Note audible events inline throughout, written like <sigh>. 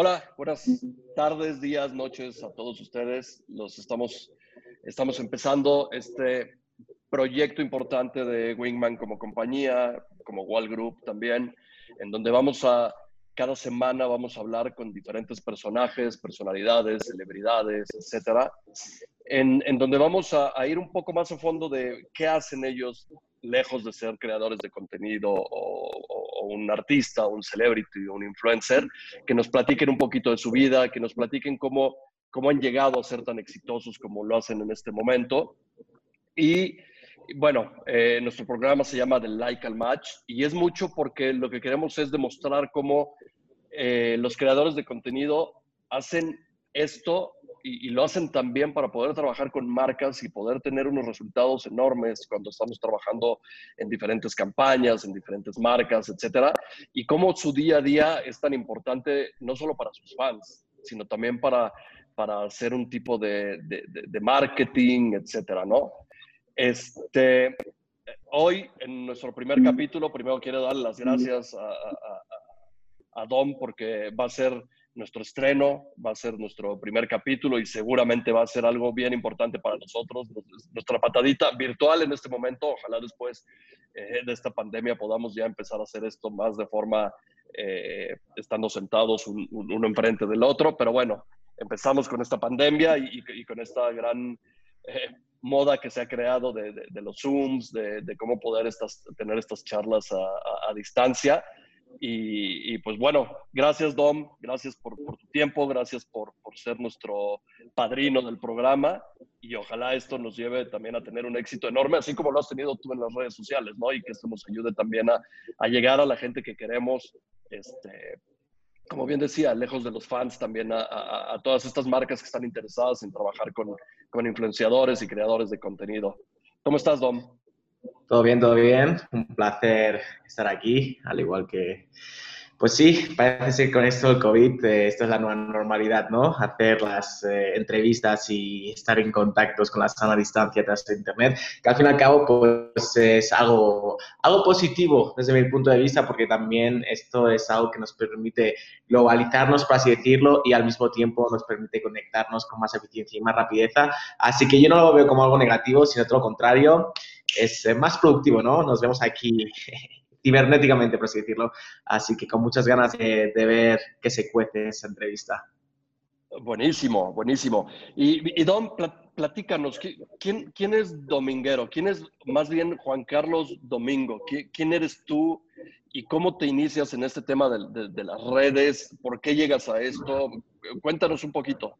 Hola, buenas tardes, días, noches a todos ustedes. Los estamos, estamos empezando este proyecto importante de Wingman como compañía, como Wall Group también, en donde vamos a, cada semana vamos a hablar con diferentes personajes, personalidades, celebridades, etcétera, en, en donde vamos a, a, ir un poco más a fondo de qué hacen ellos lejos de ser creadores de contenido o, o, un artista, un celebrity, un influencer, que nos platiquen un poquito de su vida, que nos platiquen cómo, cómo han llegado a ser tan exitosos como lo hacen en este momento. Y bueno, eh, nuestro programa se llama The Like al Match y es mucho porque lo que queremos es demostrar cómo eh, los creadores de contenido hacen esto y, y, lo hacen también para poder trabajar con marcas y poder tener unos resultados enormes cuando estamos trabajando en diferentes campañas, en diferentes marcas, etcétera. Y cómo su día a día es tan importante no solo para sus fans, sino también para, para hacer un tipo de, de, de marketing, etcétera, ¿no? Este, hoy, en nuestro primer capítulo, primero quiero dar las gracias a, a, a, Dom porque va a ser nuestro estreno, va a ser nuestro primer capítulo y seguramente va a ser algo bien importante para nosotros, nuestra patadita virtual en este momento. Ojalá después eh, de esta pandemia podamos ya empezar a hacer esto más de forma eh, estando sentados un, un, uno enfrente del otro, pero bueno, empezamos con esta pandemia y, con esta gran eh, moda que se ha creado de, los Zooms, de, cómo poder estas, tener estas charlas a distancia. Y, pues bueno, gracias Dom, gracias por, tu tiempo, gracias por, ser nuestro padrino del programa y ojalá esto nos lleve también a tener un éxito enorme, así como lo has tenido tú en las redes sociales, ¿no? Y que esto nos ayude también a, llegar a la gente que queremos, este, como bien decía, lejos de los fans, también a, a, a, todas estas marcas que están interesadas en trabajar con, con, influenciadores y creadores de contenido. ¿Cómo estás, Dom? Todo bien, todo bien. Un placer estar aquí, al igual que pues sí, parece ser con esto del COVID, eh, esto es la nueva normalidad, ¿no? Hacer las eh, entrevistas y estar en contactos con la sana distancia tras Internet, que al fin y al cabo pues es algo, algo positivo desde mi punto de vista, porque también esto es algo que nos permite globalizarnos, por así decirlo, y al mismo tiempo nos permite conectarnos con más eficiencia y más rapidez. Así que yo no lo veo como algo negativo, sino todo lo contrario, es eh, más productivo, ¿no? Nos vemos aquí <laughs> cibernéticamente, por así decirlo. Así que con muchas ganas de, de ver qué se cuece esa entrevista. Buenísimo, buenísimo. Y, Don, platícanos, ¿quién, ¿quién es Dominguero? ¿Quién es más bien Juan Carlos Domingo? ¿Quién eres tú y cómo te inicias en este tema de, de las redes? ¿Por qué llegas a esto? Cuéntanos un poquito.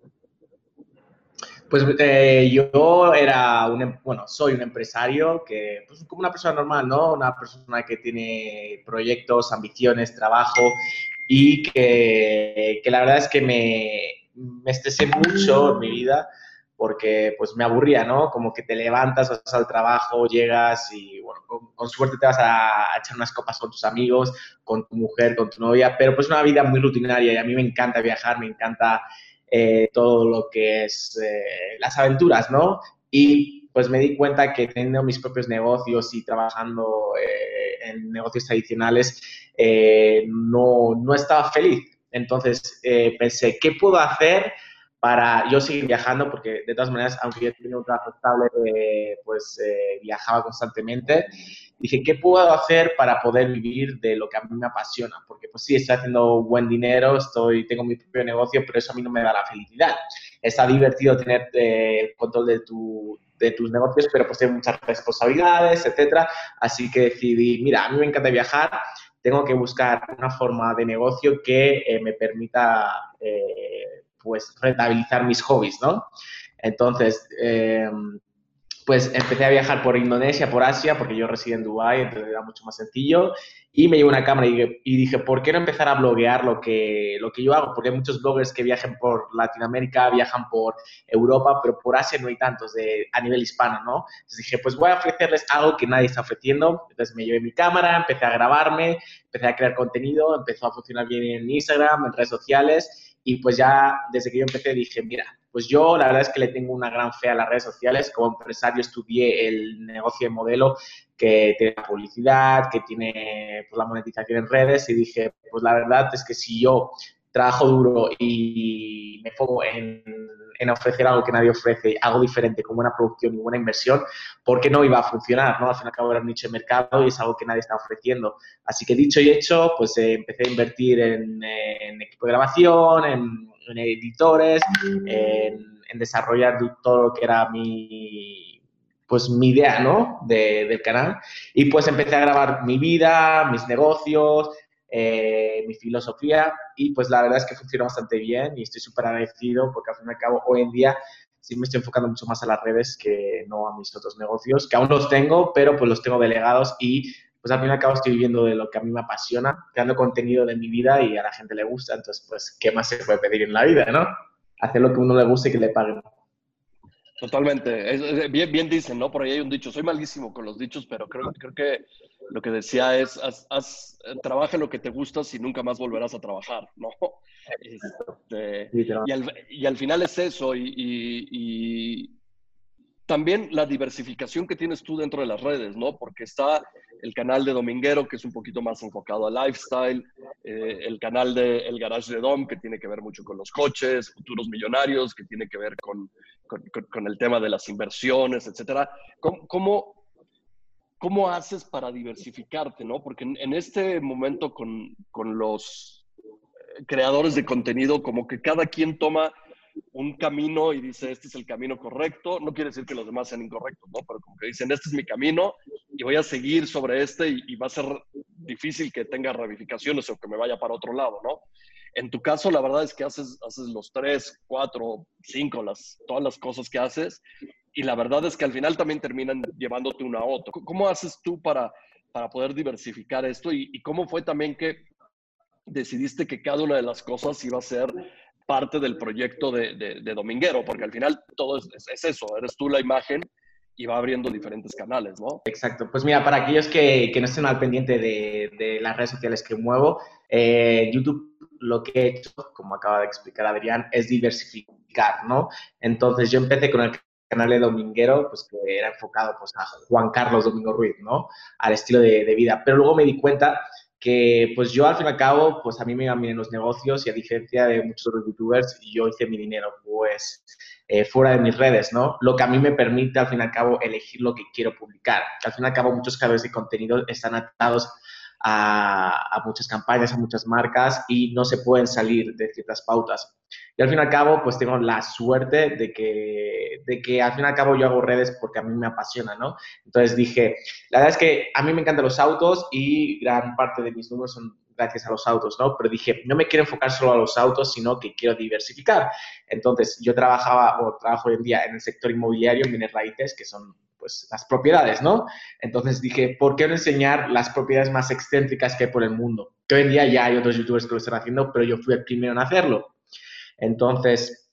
Pues eh, yo era un, em, bueno, soy un empresario que, pues como una persona normal, ¿no? Una persona que tiene proyectos, ambiciones, trabajo y que, que la verdad es que me, me estresé mucho en mi vida porque pues me aburría, ¿no? Como que te levantas, vas al trabajo, llegas y, bueno, con, suerte te vas a, a, echar unas copas con tus amigos, con tu mujer, con tu novia, pero pues una vida muy rutinaria y a mí me encanta viajar, me encanta eh, todo lo que es eh, las aventuras, ¿no? Y pues me di cuenta que teniendo mis propios negocios y trabajando eh, en negocios tradicionales, no, no, estaba feliz. Entonces pensé, ¿qué puedo hacer? Para yo seguir viajando, porque de todas maneras, aunque yo tenía un trabajo estable, eh, pues eh, viajaba constantemente. Dije, ¿qué puedo hacer para poder vivir de lo que a mí me apasiona? Porque pues sí, estoy haciendo buen dinero, estoy, tengo mi propio negocio, pero eso a mí no me da la felicidad. Está divertido tener eh, control de, tu, de tus negocios, pero pues tengo muchas responsabilidades, etcétera. Así que decidí, mira, a mí me encanta viajar, tengo que buscar una forma de negocio que eh, me permita eh, pues rentabilizar mis hobbies, ¿no? Entonces, eh, pues empecé a viajar por Indonesia, por Asia, porque yo resido en Dubái, entonces era mucho más sencillo. Y me llevo una cámara y, y, dije, ¿por qué no empezar a bloguear lo que, lo que yo hago? Porque hay muchos bloggers que viajan por Latinoamérica, viajan por Europa, pero por Asia no hay tantos de, a nivel hispano, ¿no? Entonces dije, pues voy a ofrecerles algo que nadie está ofreciendo. Entonces me llevé mi cámara, empecé a grabarme, empecé a crear contenido, empezó a funcionar bien en Instagram, en redes sociales y pues ya desde que yo empecé dije, mira, pues yo la verdad es que le tengo una gran fe a las redes sociales. Como empresario estudié el negocio de modelo que tiene publicidad, que tiene pues, la monetización en redes y dije, pues la verdad es que si yo trabajo duro y me pongo en, en, ofrecer algo que nadie ofrece, algo diferente, con buena producción y buena inversión, ¿por qué no iba a funcionar? ¿no? Al fin y al cabo era un nicho de mercado y es algo que nadie está ofreciendo. Así que dicho y hecho, pues eh, empecé a invertir en, equipo de grabación, en, editores, en, desarrollar todo lo que era mi, pues mi idea, ¿no? del canal. Y pues empecé a grabar mi vida, mis negocios, eh, mi filosofía y pues la verdad es que funciona bastante bien y estoy súper agradecido porque al fin y al cabo hoy en día sí me estoy enfocando mucho más a las redes que no a mis otros negocios, que aún los tengo, pero pues los tengo delegados y pues al fin y al cabo estoy viviendo de lo que a mí me apasiona, creando contenido de mi vida y a la gente le gusta, entonces pues qué más se puede pedir en la vida, ¿no? Hacer lo que uno le guste y que le paguen. Totalmente. bien, bien dicen, ¿no? Por ahí hay un dicho. Soy malísimo con los dichos, pero creo, creo que lo que decía es, haz, trabaja lo que te gusta y nunca más volverás a trabajar, ¿no? Este, y, al, final es eso. y, también la diversificación que tienes tú dentro de las redes, ¿no? Porque está el canal de Dominguero, que es un poquito más enfocado al lifestyle, eh, el canal de El Garage de Dom, que tiene que ver mucho con los coches, futuros millonarios, que tiene que ver con, con, el tema de las inversiones, etcétera. ¿Cómo, cómo, haces para diversificarte, no? Porque en, en este momento con, con los creadores de contenido, como que cada quien toma un camino y dice, este es el camino correcto, no quiere decir que los demás sean incorrectos, ¿no? Pero como que dicen, este es mi camino y voy a seguir sobre este y, va a ser difícil que tenga ramificaciones o que me vaya para otro lado, ¿no? En tu caso, la verdad es que haces, haces los tres, cuatro, cinco, las, todas las cosas que haces y la verdad es que al final también terminan llevándote una a otra. ¿Cómo haces tú para, para poder diversificar esto y cómo fue también que decidiste que cada una de las cosas iba a ser parte del proyecto de, Dominguero, porque al final todo es, es, eso, eres tú la imagen y va abriendo diferentes canales, ¿no? Exacto. Pues mira, para aquellos que, no estén al pendiente de, las redes sociales que muevo, eh, YouTube lo que he hecho, como acaba de explicar Adrián, es diversificar, ¿no? Entonces yo empecé con el canal de Dominguero, pues que era enfocado pues, a Juan Carlos Domingo Ruiz, ¿no? Al estilo de vida. Pero luego me di cuenta que pues yo al fin y al cabo, pues a mí me iban bien los negocios y a diferencia de muchos otros youtubers, yo hice mi dinero pues eh, fuera de mis redes, ¿no? Lo que a mí me permite al fin y al cabo elegir lo que quiero publicar. Al fin y al cabo muchos creadores de contenido están atados a, muchas campañas, a muchas marcas y no se pueden salir de ciertas pautas. Y al fin y al cabo, pues tengo la suerte de que, de que al fin y al cabo yo hago redes porque a mí me apasiona, ¿no? Entonces dije, la verdad es que a mí me encantan los autos y gran parte de mis números son gracias a los autos, ¿no? Pero dije, no me quiero enfocar solo a los autos, sino que quiero diversificar. Entonces, yo trabajaba o trabajo hoy en día en el sector inmobiliario, en bienes raíces, que son pues las propiedades, ¿no? Entonces dije, ¿por qué no enseñar las propiedades más excéntricas que hay por el mundo? Que hoy en día ya hay otros youtubers que lo están haciendo, pero yo fui el primero en hacerlo. Entonces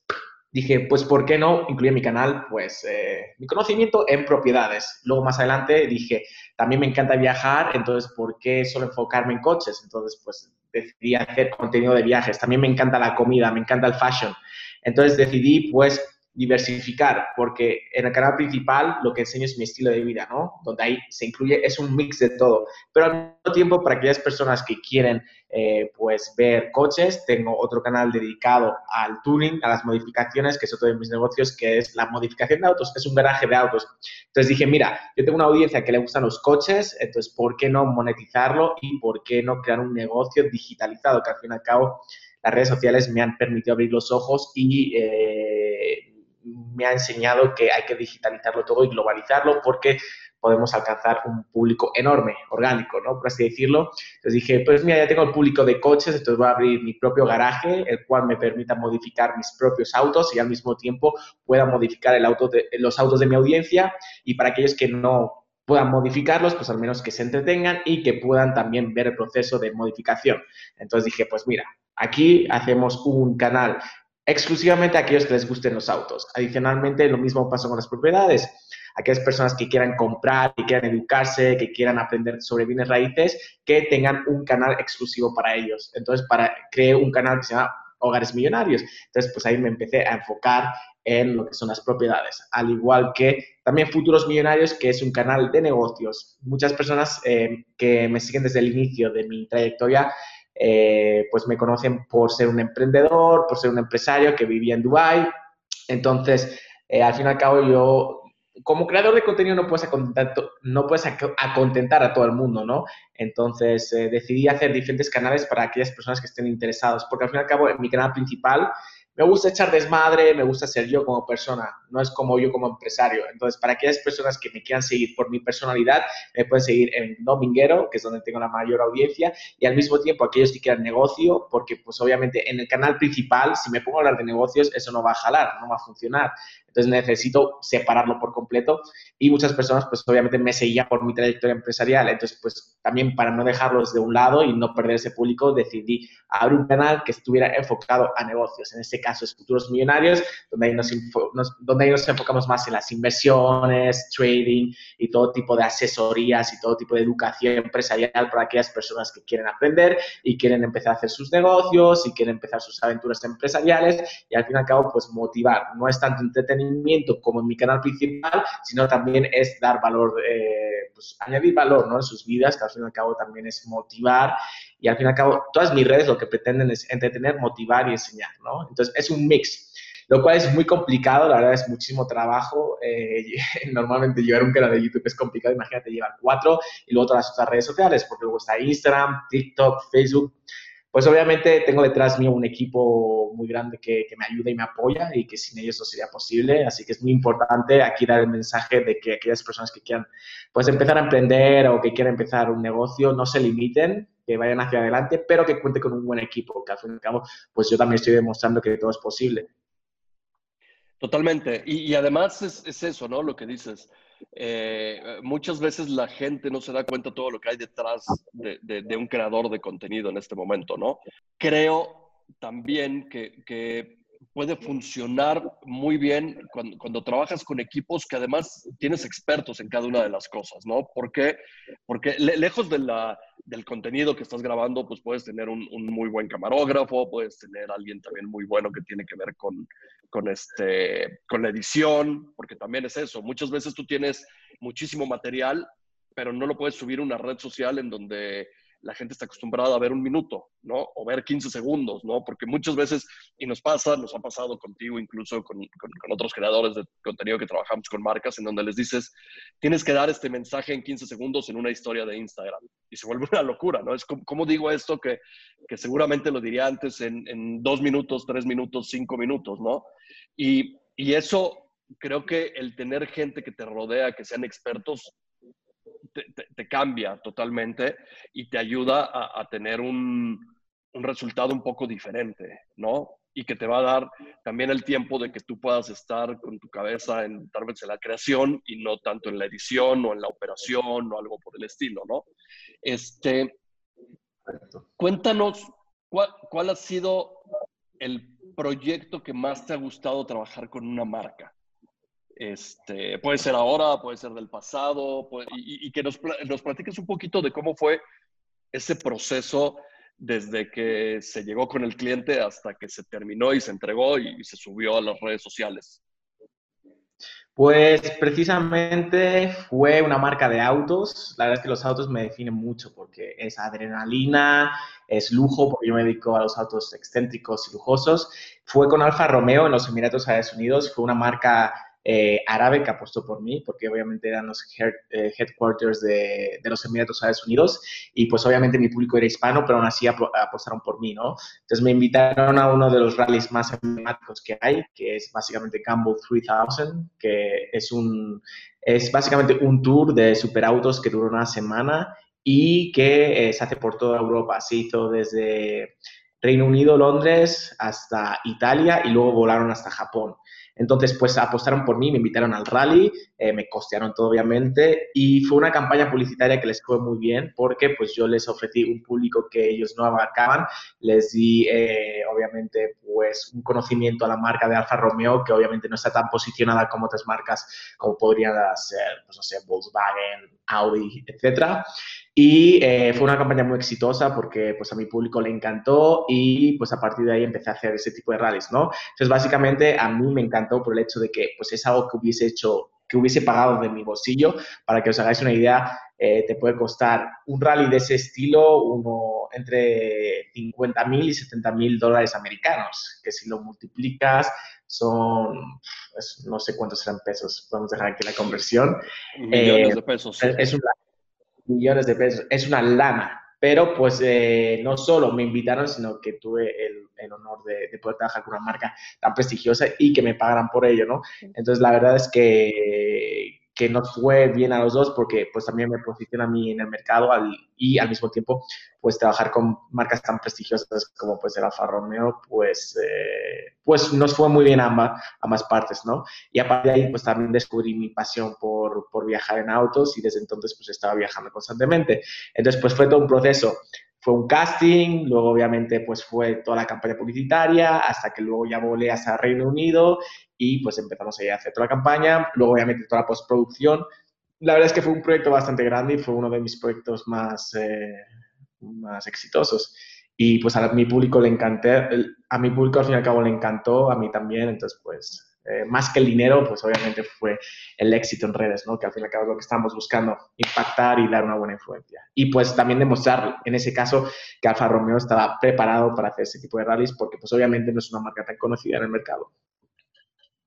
dije, pues ¿por qué no incluir en mi canal pues eh, mi conocimiento en propiedades? Luego más adelante dije, también me encanta viajar, entonces ¿por qué solo enfocarme en coches? Entonces pues decidí hacer contenido de viajes. También me encanta la comida, me encanta el fashion. Entonces decidí pues diversificar, porque en el canal principal lo que enseño es mi estilo de vida, ¿no? Donde ahí se incluye, es un mix de todo. Pero al mismo tiempo, para aquellas personas que quieren, eh, pues, ver coches, tengo otro canal dedicado al tuning, a las modificaciones, que es otro de mis negocios, que es la modificación de autos, es un garaje de autos. Entonces dije, mira, yo tengo una audiencia que le gustan los coches, entonces, ¿por qué no monetizarlo y por qué no crear un negocio digitalizado? Que al fin y al cabo, las redes sociales me han permitido abrir los ojos y... Eh, me ha enseñado que hay que digitalizarlo todo y globalizarlo porque podemos alcanzar un público enorme, orgánico, ¿no? Por así decirlo. Entonces dije, pues mira, ya tengo el público de coches, entonces voy a abrir mi propio garaje, el cual me permita modificar mis propios autos y al mismo tiempo pueda modificar el auto de, los autos de mi audiencia y para aquellos que no puedan modificarlos, pues al menos que se entretengan y que puedan también ver el proceso de modificación. Entonces dije, pues mira, aquí hacemos un canal exclusivamente a aquellos que les gusten los autos. Adicionalmente, lo mismo pasa con las propiedades. Aquellas personas que quieran comprar, que quieran educarse, que quieran aprender sobre bienes raíces, que tengan un canal exclusivo para ellos. Entonces, para creé un canal que se llama Hogares Millonarios. Entonces, pues ahí me empecé a enfocar en lo que son las propiedades, al igual que también Futuros Millonarios, que es un canal de negocios. Muchas personas eh, que me siguen desde el inicio de mi trayectoria eh, pues me conocen por ser un emprendedor, por ser un empresario que vivía en Dubai. Entonces, eh, al fin y al cabo, yo como creador de contenido no puedes acontentar, a todo el mundo, ¿no? Entonces eh, decidí hacer diferentes canales para aquellas personas que estén interesadas, porque al fin y al cabo en mi canal principal me gusta echar desmadre, me gusta ser yo como persona, no es como yo como empresario. Entonces, para aquellas personas que me quieran seguir por mi personalidad, me pueden seguir en Dominguero, que es donde tengo la mayor audiencia, y al mismo tiempo aquellos que quieran negocio, porque pues obviamente en el canal principal, si me pongo a hablar de negocios, eso no va a jalar, no va a funcionar. Entonces necesito separarlo por completo y muchas personas pues obviamente me seguían por mi trayectoria empresarial. Entonces pues también para no dejarlos de un lado y no perder ese público decidí abrir un canal que estuviera enfocado a negocios. En este caso es Futuros Millonarios, donde ahí nos, donde ahí nos enfocamos más en las inversiones, trading y todo tipo de asesorías y todo tipo de educación empresarial para aquellas personas que quieren aprender y quieren empezar a hacer sus negocios y quieren empezar sus aventuras empresariales y al fin y al cabo pues motivar. No es tanto entretenimiento como en mi canal principal, sino también es dar valor, eh, pues añadir valor ¿no? en sus vidas, que al fin y al cabo también es motivar. Y al fin y al cabo, todas mis redes lo que pretenden es entretener, motivar y enseñar, ¿no? Entonces, es un mix lo cual es muy complicado, la verdad es muchísimo trabajo. Eh, <laughs> normalmente llevar un canal de YouTube es complicado, imagínate llevar cuatro y luego todas las otras redes sociales, porque luego está Instagram, TikTok, Facebook pues obviamente tengo detrás mío un equipo muy grande que, me ayuda y me apoya y que sin ellos no sería posible. Así que es muy importante aquí dar el mensaje de que aquellas personas que quieran pues empezar a emprender o que quieran empezar un negocio no se limiten, que vayan hacia adelante, pero que cuente con un buen equipo, que al fin y al cabo pues yo también estoy demostrando que todo es posible. Totalmente. Y, además es, es, eso, ¿no? Lo que dices. Eh, muchas veces la gente no se da cuenta de todo lo que hay detrás de, un creador de contenido en este momento, ¿no? Creo también que, puede funcionar muy bien cuando, trabajas con equipos que además tienes expertos en cada una de las cosas, ¿no? Porque, porque lejos de la, del contenido que estás grabando, pues puedes tener un, muy buen camarógrafo, puedes tener alguien también muy bueno que tiene que ver con, con, este, con la edición, porque también es eso. Muchas veces tú tienes muchísimo material, pero no lo puedes subir a una red social en donde la gente está acostumbrada a ver un minuto, ¿no? O ver 15 segundos, ¿no? Porque muchas veces, y nos pasa, nos ha pasado contigo, incluso con, otros creadores de contenido que trabajamos con marcas, en donde les dices, tienes que dar este mensaje en 15 segundos en una historia de Instagram. Y se vuelve una locura, ¿no? Es como, digo esto que, que, seguramente lo diría antes en, en, dos minutos, tres minutos, cinco minutos, ¿no? Y, y eso creo que el tener gente que te rodea, que sean expertos, te, cambia totalmente y te ayuda a, tener un, un, resultado un poco diferente, ¿no? Y que te va a dar también el tiempo de que tú puedas estar con tu cabeza en tal vez en la creación y no tanto en la edición o en la operación o algo por el estilo, ¿no? Este, cuéntanos cuál, cuál ha sido el proyecto que más te ha gustado trabajar con una marca. Este, puede ser ahora, puede ser del pasado, y, que nos, nos platiques un poquito de cómo fue ese proceso desde que se llegó con el cliente hasta que se terminó y se entregó y, se subió a las redes sociales. Pues precisamente fue una marca de autos. La verdad es que los autos me definen mucho porque es adrenalina, es lujo, porque yo me dedico a los autos excéntricos y lujosos. Fue con Alfa Romeo en los Emiratos Árabes Unidos. Fue una marca eh, árabe que apostó por mí, porque obviamente eran los eh, headquarters de, los Emiratos Árabes Unidos y pues obviamente mi público era hispano, pero aún así apostaron por mí, ¿no? Entonces me invitaron a uno de los rallies más emblemáticos que hay, que es básicamente Campbell 3000, que es un, es básicamente un tour de superautos que duró una semana y que eh, se hace por toda Europa. Se hizo desde Reino Unido, Londres, hasta Italia y luego volaron hasta Japón. Entonces, pues apostaron por mí, me invitaron al rally, eh, me costearon todo obviamente y fue una campaña publicitaria que les fue muy bien porque pues yo les ofrecí un público que ellos no abarcaban, les di eh, obviamente pues un conocimiento a la marca de Alfa Romeo que obviamente no está tan posicionada como otras marcas como podrían ser, pues no sé, Volkswagen, Audi, etcétera. Y eh, fue una campaña muy exitosa porque pues a mi público le encantó y pues a partir de ahí empecé a hacer ese tipo de rallies, ¿no? Entonces básicamente a mí me encantó por el hecho de que pues es algo que hubiese hecho que hubiese pagado de mi bolsillo. Para que os hagáis una idea, eh, te puede costar un rally de ese estilo uno entre 50 mil y 70 mil dólares americanos, que si lo multiplicas son, no sé cuántos serán pesos, podemos dejar aquí la conversión. Millones eh, de pesos. Es una, millones de pesos, es una lana. Pero pues eh, no solo me invitaron, sino que tuve el, el honor de, de, poder trabajar con una marca tan prestigiosa y que me pagaran por ello, ¿no? Entonces la verdad es que, que nos fue bien a los dos porque pues también me posiciona a mí en el mercado y al mismo tiempo pues trabajar con marcas tan prestigiosas como pues el Alfa Romeo pues, eh, pues nos fue muy bien a ambas, partes, ¿no? Y a partir de ahí pues también descubrí mi pasión por, por viajar en autos y desde entonces pues estaba viajando constantemente. Entonces pues fue todo un proceso fue un casting, luego obviamente pues fue toda la campaña publicitaria, hasta que luego ya volé hasta Reino Unido y pues empezamos a hacer toda la campaña, luego obviamente toda la postproducción. La verdad es que fue un proyecto bastante grande y fue uno de mis proyectos más, eh, más exitosos. Y pues a mi público le encanté, a mi público al fin y al cabo le encantó, a mí también, entonces pues eh, más que el dinero, pues obviamente fue el éxito en redes, ¿no? Que al fin y al cabo es lo que estamos buscando, impactar y dar una buena influencia. Y pues también demostrar, en ese caso, que Alfa Romeo estaba preparado para hacer ese tipo de rallies, porque pues obviamente no es una marca tan conocida en el mercado.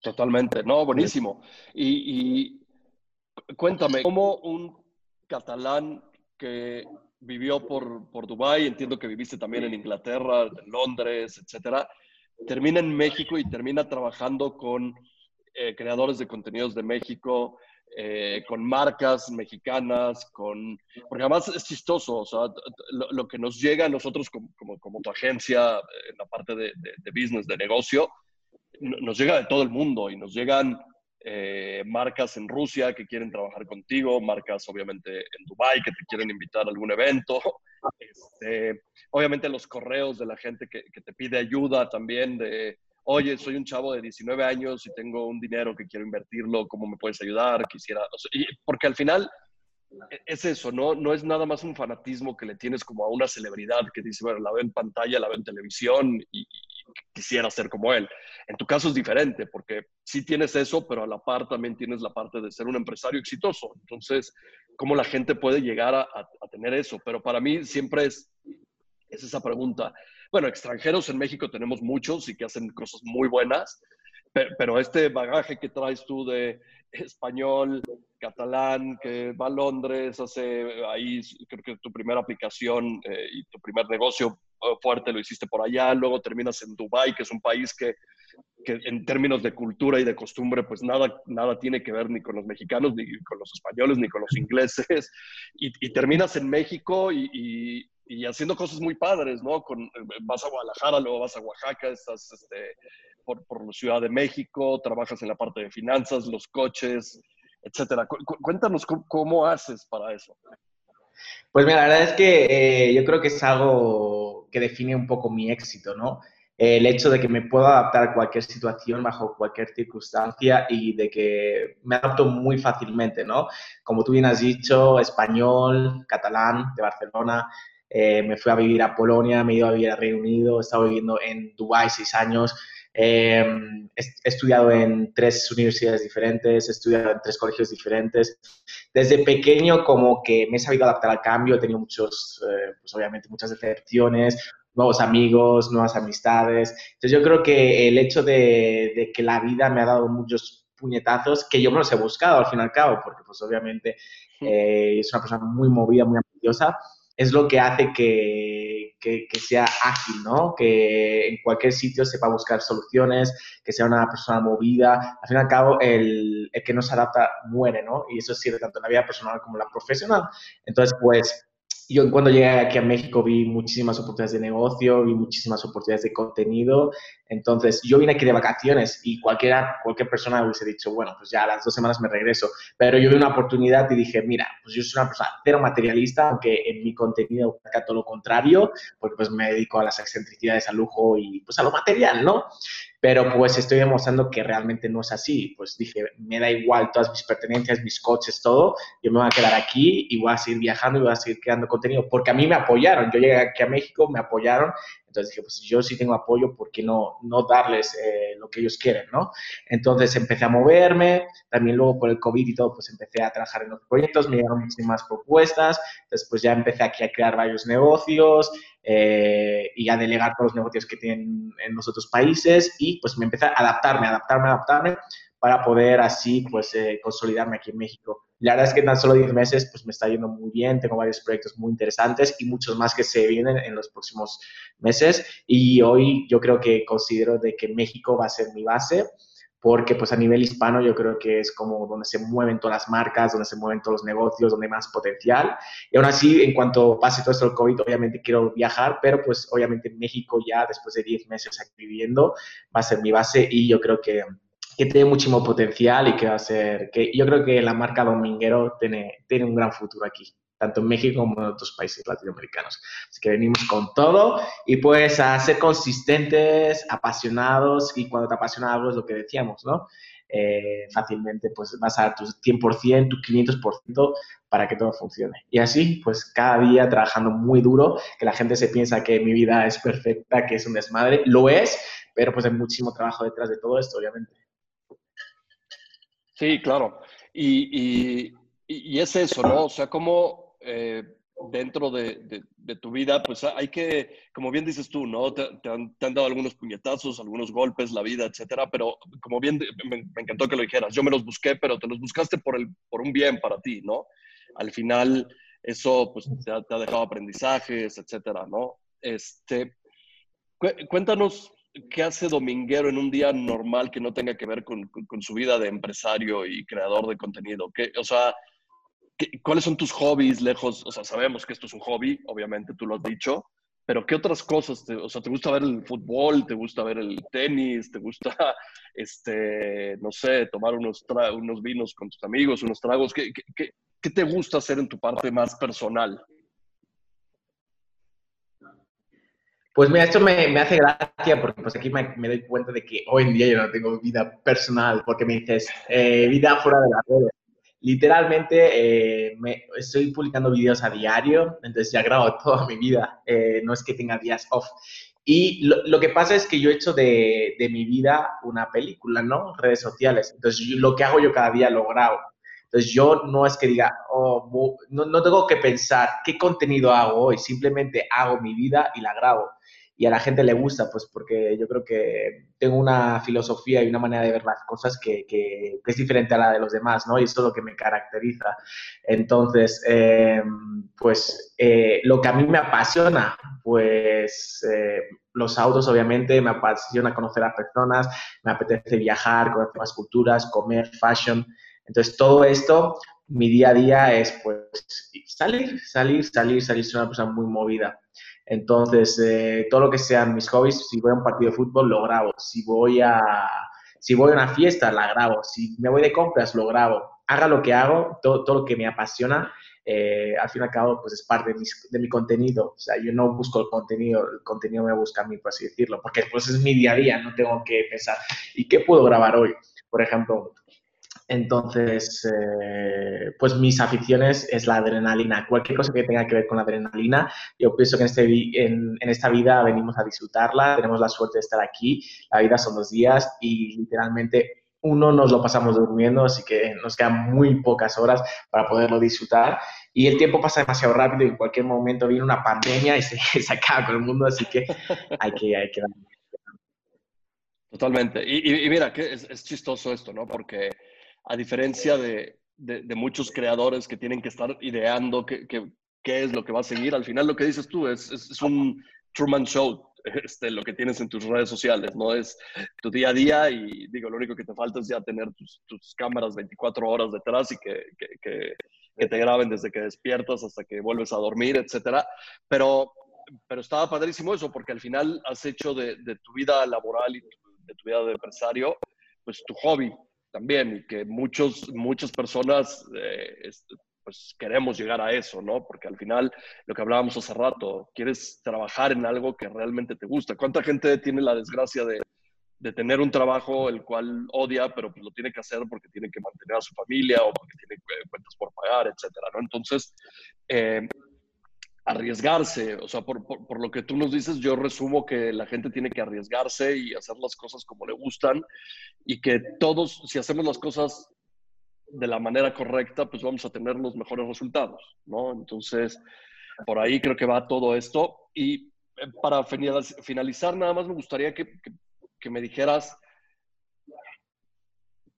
Totalmente, no, buenísimo. Y, cuéntame, ¿cómo un catalán que vivió por, por Dubái, entiendo que viviste también en Inglaterra, en Londres, etcétera, termina en México y termina trabajando con eh, creadores de contenidos de México, eh, con marcas mexicanas, con... Porque además es chistoso, o sea, lo, que nos llega a nosotros como, como, tu agencia en la parte de, de, business, de negocio, nos llega de todo el mundo y nos llegan eh, marcas en Rusia que quieren trabajar contigo, marcas obviamente en Dubai que te quieren invitar a algún evento, <laughs> este, obviamente los correos de la gente que, te pide ayuda también de, oye, soy un chavo de 19 años y tengo un dinero que quiero invertirlo, ¿cómo me puedes ayudar? Quisiera, porque al final es eso, ¿no? No es nada más un fanatismo que le tienes como a una celebridad que dice, bueno, la veo en pantalla, la veo en televisión y, quisiera ser como él. En tu caso es diferente porque sí tienes eso, pero a la par también tienes la parte de ser un empresario exitoso. Entonces, ¿cómo la gente puede llegar a, tener eso? Pero para mí siempre es, es esa pregunta. Bueno, extranjeros en México tenemos muchos y que hacen cosas muy buenas, pero, este bagaje que traes tú de español, catalán, que va a Londres, hace ahí, creo que tu primera aplicación eh, y tu primer negocio eh, fuerte lo hiciste por allá, luego terminas en Dubai, que es un país que, que, en términos de cultura y de costumbre, pues nada, nada tiene que ver ni con los mexicanos, ni con los españoles, ni con los ingleses, y, terminas en México y, y, haciendo cosas muy padres, ¿no? Con, vas a Guadalajara, luego vas a Oaxaca, estás este, por, por la Ciudad de México, trabajas en la parte de finanzas, los coches, etcétera. cuéntanos cómo, haces para eso. Pues mira, la verdad es que eh, yo creo que es algo que define un poco mi éxito, ¿no? el hecho de que me puedo adaptar a cualquier situación, bajo cualquier circunstancia y de que me adapto muy fácilmente, ¿no? Como tú bien has dicho, español, catalán, de Barcelona, eh, me fui a vivir a Polonia, me he ido a vivir a Reino Unido, he estado viviendo en Dubái seis años, Em, he, estudiado en tres universidades diferentes, he estudiado en tres colegios diferentes. Desde pequeño como que me he sabido adaptar al cambio, he tenido muchos, eh, pues obviamente muchas decepciones, nuevos amigos, nuevas amistades. Entonces yo creo que el hecho de, que la vida me ha dado muchos puñetazos que yo me los he buscado al fin y al cabo, porque pues obviamente eh, es una persona muy movida, muy ambiciosa, es lo que hace que, que, sea ágil, ¿no? Que en cualquier sitio sepa buscar soluciones, que sea una persona movida. Al fin y al cabo, el, el que no se adapta muere, ¿no? Y eso sirve tanto en la vida personal como en la profesional. Entonces, pues, yo cuando llegué aquí a México vi muchísimas oportunidades de negocio, vi muchísimas oportunidades de contenido. Entonces, yo vine aquí de vacaciones y cualquiera, cualquier persona hubiese dicho, bueno, pues ya a las dos semanas me regreso. Pero yo vi una oportunidad y dije, mira, pues yo soy una persona cero materialista, aunque en mi contenido haga todo lo contrario, porque pues me dedico a las excentricidades, al lujo y pues a lo material, ¿no? pero pues estoy demostrando que realmente no es así. Pues dije, me da igual todas mis pertenencias, mis coches, todo, yo me voy a quedar aquí y voy a seguir viajando y voy a seguir creando contenido, porque a mí me apoyaron, yo llegué aquí a México, me apoyaron, Entonces dije, pues yo sí tengo apoyo, ¿por qué no, no darles eh, lo que ellos quieren, ¿no? Entonces empecé a moverme, también luego por el COVID y todo, pues empecé a trabajar en los proyectos, me llegaron muchísimas propuestas, después ya empecé aquí a crear varios negocios eh, y a delegar todos los negocios que tienen en los otros países y pues me empecé a adaptarme, adaptarme, adaptarme para poder así pues eh, consolidarme aquí en México. La verdad es que en tan solo 10 meses pues me está yendo muy bien, tengo varios proyectos muy interesantes y muchos más que se vienen en los próximos meses y hoy yo creo que considero de que México va a ser mi base porque pues a nivel hispano yo creo que es como donde se mueven todas las marcas, donde se mueven todos los negocios, donde hay más potencial. Y aún así, en cuanto pase todo esto del COVID, obviamente quiero viajar, pero pues obviamente México ya después de 10 meses aquí viviendo va a ser mi base y yo creo que que tiene muchísimo potencial y que va a ser, que yo creo que la marca Dominguero tiene, tiene un gran futuro aquí, tanto en México como en otros países latinoamericanos. Así que venimos con todo y pues a ser consistentes, apasionados y cuando te apasiona algo es lo que decíamos, ¿no? Eh, fácilmente pues vas a dar tu 100%, tu 500% para que todo funcione. Y así, pues cada día trabajando muy duro, que la gente se piensa que mi vida es perfecta, que es un desmadre, lo es, pero pues hay muchísimo trabajo detrás de todo esto, obviamente. Sí, claro. Y, es eso, ¿no? O sea, como eh, dentro de, tu vida, pues hay que, como bien dices tú, ¿no? Te, han, dado algunos puñetazos, algunos golpes, la vida, etcétera, pero como bien, me, encantó que lo dijeras, yo me los busqué, pero te los buscaste por, el, por un bien para ti, ¿no? Al final, eso, pues, te ha, te ha dejado aprendizajes, etcétera, ¿no? Este, cuéntanos ¿qué hace Dominguero en un día normal que no tenga que ver con, su vida de empresario y creador de contenido? ¿Qué, o sea, ¿cuáles son tus hobbies lejos? O sea, sabemos que esto es un hobby, obviamente tú lo has dicho, pero ¿qué otras cosas? Te, o sea, ¿te gusta ver el fútbol? ¿Te gusta ver el tenis? ¿Te gusta, <laughs> este, no sé, tomar unos, unos vinos con tus amigos, unos tragos? ¿Qué, qué, qué te gusta hacer en tu parte más personal? Pues mira, esto me, hace gracia porque pues aquí me, doy cuenta de que hoy en día yo no tengo vida personal, porque me dices, eh, vida fuera de la redes. Literalmente eh, me, estoy publicando vídeos a diario, entonces ya grabo toda mi vida, eh, no es que tenga días off. Y lo, que pasa es que yo he hecho de, de, mi vida una película, ¿no? Redes sociales. Entonces lo que hago yo cada día lo grabo. Entonces yo no es que diga, oh, no, no tengo que pensar qué contenido hago hoy, simplemente hago mi vida y la grabo y a la gente le gusta, pues porque yo creo que tengo una filosofía y una manera de ver las cosas que, que, es diferente a la de los demás, ¿no? Y eso es lo que me caracteriza. Entonces, eh, pues eh, lo que a mí me apasiona, pues eh, los autos, obviamente, me apasiona conocer a personas, me apetece viajar, conocer más culturas, comer, fashion. Entonces, todo esto, mi día a día es, pues, salir, salir, salir, salir, soy una persona muy movida. Entonces, eh, todo lo que sean mis hobbies, si voy a un partido de fútbol, lo grabo. Si voy a, si voy a una fiesta, la grabo. Si me voy de compras, lo grabo. Haga lo que hago, todo, todo lo que me apasiona, eh, al fin y al cabo, pues es parte de mi, de mi, contenido. O sea, yo no busco el contenido, el contenido me busca a mí, por así decirlo, porque pues es mi día a día, no tengo que pensar, ¿y qué puedo grabar hoy? Por ejemplo, entonces, eh, pues mis aficiones es la adrenalina. Cualquier cosa que tenga que ver con la adrenalina, yo pienso que en, este, en, esta vida venimos a disfrutarla, tenemos la suerte de estar aquí, la vida son dos días y literalmente uno nos lo pasamos durmiendo, así que nos quedan muy pocas horas para poderlo disfrutar. Y el tiempo pasa demasiado rápido y en cualquier momento viene una pandemia y se, <laughs> acaba con el mundo, así que hay que, hay que Totalmente. Y, mira, que es chistoso esto, ¿no? Porque a diferencia de, de, muchos creadores que tienen que estar ideando qué, qué, qué, es lo que va a seguir, al final lo que dices tú es, es, un Truman Show, <laughs> este, lo que tienes en tus redes sociales, no es tu día a día y digo, lo único que te falta es ya tener tus, tus cámaras 24 horas detrás y que, que, que, te graben desde que despiertas hasta que vuelves a dormir, etcétera. Pero, pero estaba padrísimo eso, porque al final has hecho de, de tu vida laboral y de tu vida de empresario, pues tu hobby, también y que muchos, muchas personas eh, pues queremos llegar a eso, ¿no? Porque al final, lo que hablábamos hace rato, quieres trabajar en algo que realmente te gusta. ¿Cuánta gente tiene la desgracia de, de tener un trabajo el cual odia, pero pues lo tiene que hacer porque tiene que mantener a su familia o porque tiene cuentas por pagar, etcétera, ¿no? Entonces, eh, arriesgarse. O sea, por, por, lo que tú nos dices, yo resumo que la gente tiene que arriesgarse y hacer las cosas como le gustan y que todos, si hacemos las cosas de la manera correcta, pues vamos a tener los mejores resultados, ¿no? Entonces, por ahí creo que va todo esto. Y eh, para finalizar, nada más me gustaría que, que me dijeras,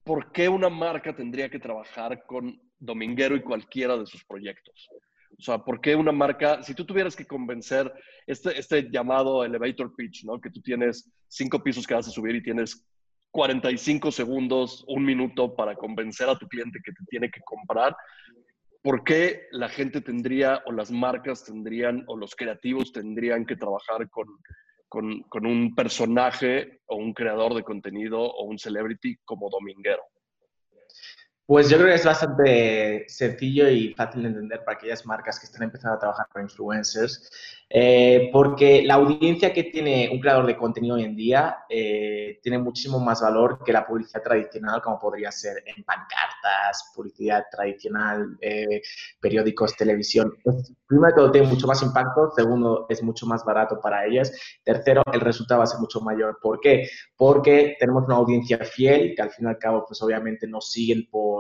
¿por qué una marca tendría que trabajar con Dominguero y cualquiera de sus proyectos? O sea, ¿por qué una marca, si tú tuvieras que convencer este, este llamado elevator pitch, ¿no? Que tú tienes cinco pisos que vas a subir y tienes 45 segundos, un minuto para convencer a tu cliente que te tiene que comprar, ¿por qué la gente tendría o las marcas tendrían o los creativos tendrían que trabajar con, con, con un personaje o un creador de contenido o un celebrity como Dominguero? Pues yo creo que es bastante sencillo y fácil de entender para aquellas marcas que están empezando a trabajar con influencers, eh, porque la audiencia que tiene un creador de contenido hoy en día eh, tiene muchísimo más valor que la publicidad tradicional, como podría ser en pancartas, publicidad tradicional, eh, periódicos, televisión. Primero todo, tiene mucho más impacto. Segundo, es mucho más barato para ellas. Tercero, el resultado va a ser mucho mayor. ¿Por qué? Porque tenemos una audiencia fiel que al fin y al cabo, pues obviamente nos siguen por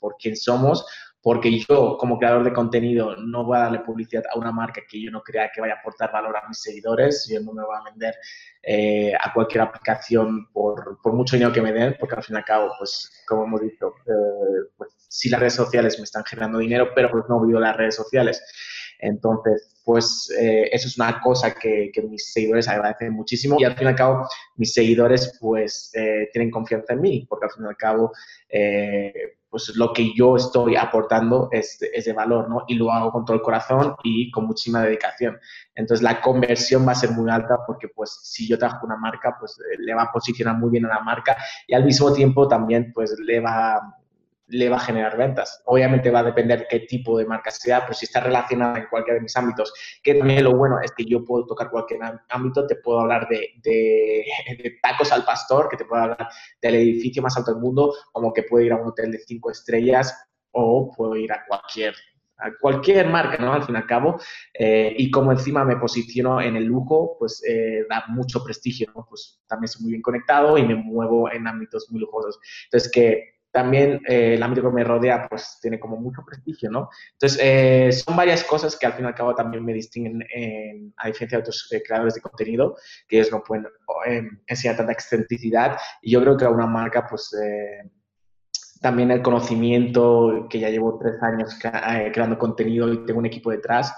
por, quién somos, porque yo como creador de contenido no voy a darle publicidad a una marca que yo no crea que vaya a aportar valor a mis seguidores, yo no me voy a vender eh, a cualquier aplicación por, por, mucho dinero que me den, porque al fin y al cabo, pues como hemos dicho, eh, pues sí las redes sociales me están generando dinero, pero pues no vivo las redes sociales. Entonces, pues eh, eso es una cosa que, que, mis seguidores agradecen muchísimo y al fin y al cabo mis seguidores pues eh, tienen confianza en mí porque al fin y al cabo eh, pues lo que yo estoy aportando es, es, de valor, ¿no? Y lo hago con todo el corazón y con muchísima dedicación. Entonces la conversión va a ser muy alta porque pues si yo trabajo una marca pues le va a posicionar muy bien a la marca y al mismo tiempo también pues le va le va a generar ventas. Obviamente va a depender qué tipo de marca sea, pero si está relacionada en cualquiera de mis ámbitos, que también lo bueno es que yo puedo tocar cualquier ámbito, te puedo hablar de, <laughs> de, tacos al pastor, que te puedo hablar del edificio más alto del mundo, como que puedo ir a un hotel de cinco estrellas o puedo ir a cualquier a cualquier marca, ¿no? Al fin y al cabo. Eh, y como encima me posiciono en el lujo, pues eh, da mucho prestigio, ¿no? Pues también estoy muy bien conectado y me muevo en ámbitos muy lujosos. Entonces, que también eh, el ámbito que me rodea pues tiene como mucho prestigio, ¿no? Entonces, eh, son varias cosas que al fin y al cabo también me distinguen a diferencia de otros eh, creadores de contenido, que ellos no pueden enseñar tanta excentricidad. Y yo creo que a una marca, pues, también el conocimiento, que ya llevo tres años creando contenido y tengo un equipo detrás,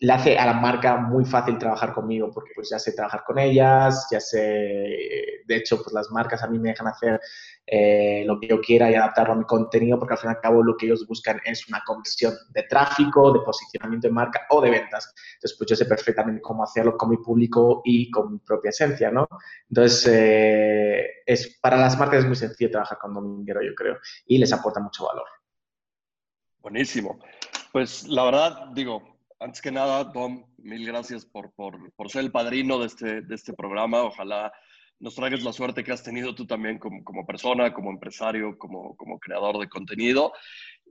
le hace a la marca muy fácil trabajar conmigo porque pues ya sé trabajar con ellas, ya sé, de hecho pues las marcas a mí me dejan hacer eh, lo que yo quiera y adaptarlo a mi contenido, porque al fin y al cabo lo que ellos buscan es una conversión de tráfico, de posicionamiento de marca o de ventas. Entonces, pues yo sé perfectamente cómo hacerlo con mi público y con mi propia esencia, ¿no? Entonces, eh, es, para las marcas es muy sencillo trabajar con Dominguero, yo creo, y les aporta mucho valor. Buenísimo. Pues la verdad, digo, antes que nada, Dom, mil gracias por, por, por ser el padrino de este, de este programa. Ojalá nos traigas la suerte que has tenido tú también como, como persona, como empresario, como, como, creador de contenido.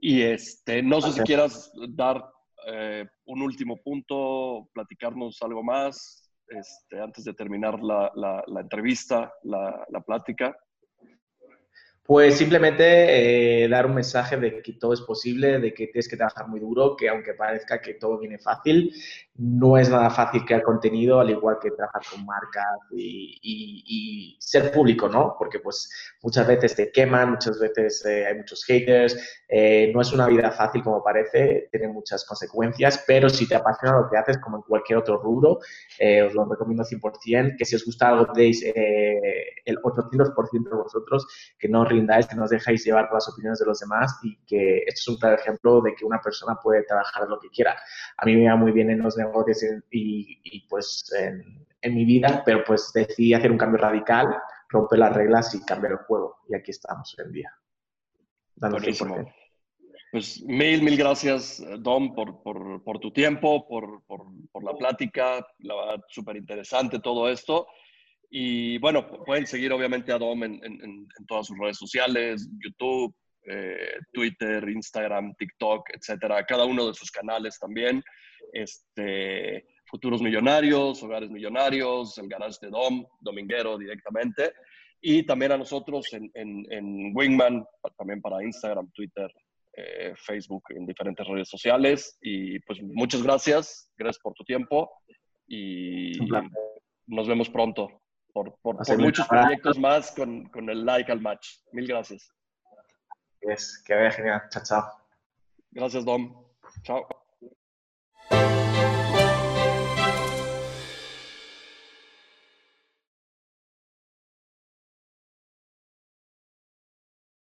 Y este, no sé si quieras dar eh, un último punto, platicarnos algo más este, antes de terminar la, la, la entrevista, la, la, plática. Pues simplemente eh, dar un mensaje de que todo es posible, de que tienes que trabajar muy duro, que aunque parezca que todo viene fácil, no es nada fácil crear contenido, al igual que trabajar con marcas y, ser público, ¿no? Porque pues muchas veces te queman, muchas veces eh, hay muchos haters, eh, no es una vida fácil como parece, tiene muchas consecuencias, pero si te apasiona lo que haces, como en cualquier otro rubro, eh, os lo recomiendo 100%, que si os gusta algo deis el 800% de vosotros, que no os rindáis, que no os dejáis llevar por las opiniones de los demás y que esto es un claro ejemplo de que una persona puede trabajar lo que quiera. A mí me va muy bien en los negocios y, pues en, mi vida, pero pues decidí hacer un cambio radical, romper las reglas y cambiar el juego. Y aquí estamos hoy en día. Buenísimo. Pues mil, mil gracias, Dom, por, por, por tu tiempo, por, por, la plática. La verdad, súper interesante todo esto. Y bueno, pueden seguir obviamente a Dom en, en, en todas sus redes sociales, YouTube, eh, Twitter, Instagram, TikTok, etcétera, cada uno de sus canales también. Este, Futuros Millonarios, Hogares Millonarios, el garage de Dom, Dominguero directamente, y también a nosotros en, en, Wingman, también para Instagram, Twitter, eh, Facebook, en diferentes redes sociales. Y pues muchas gracias, gracias por tu tiempo y nos vemos pronto por, por, muchos proyectos más con, con, el like al match. Mil gracias. Es, que vaya genial. Chao, chao. Gracias, Dom. Chao. Música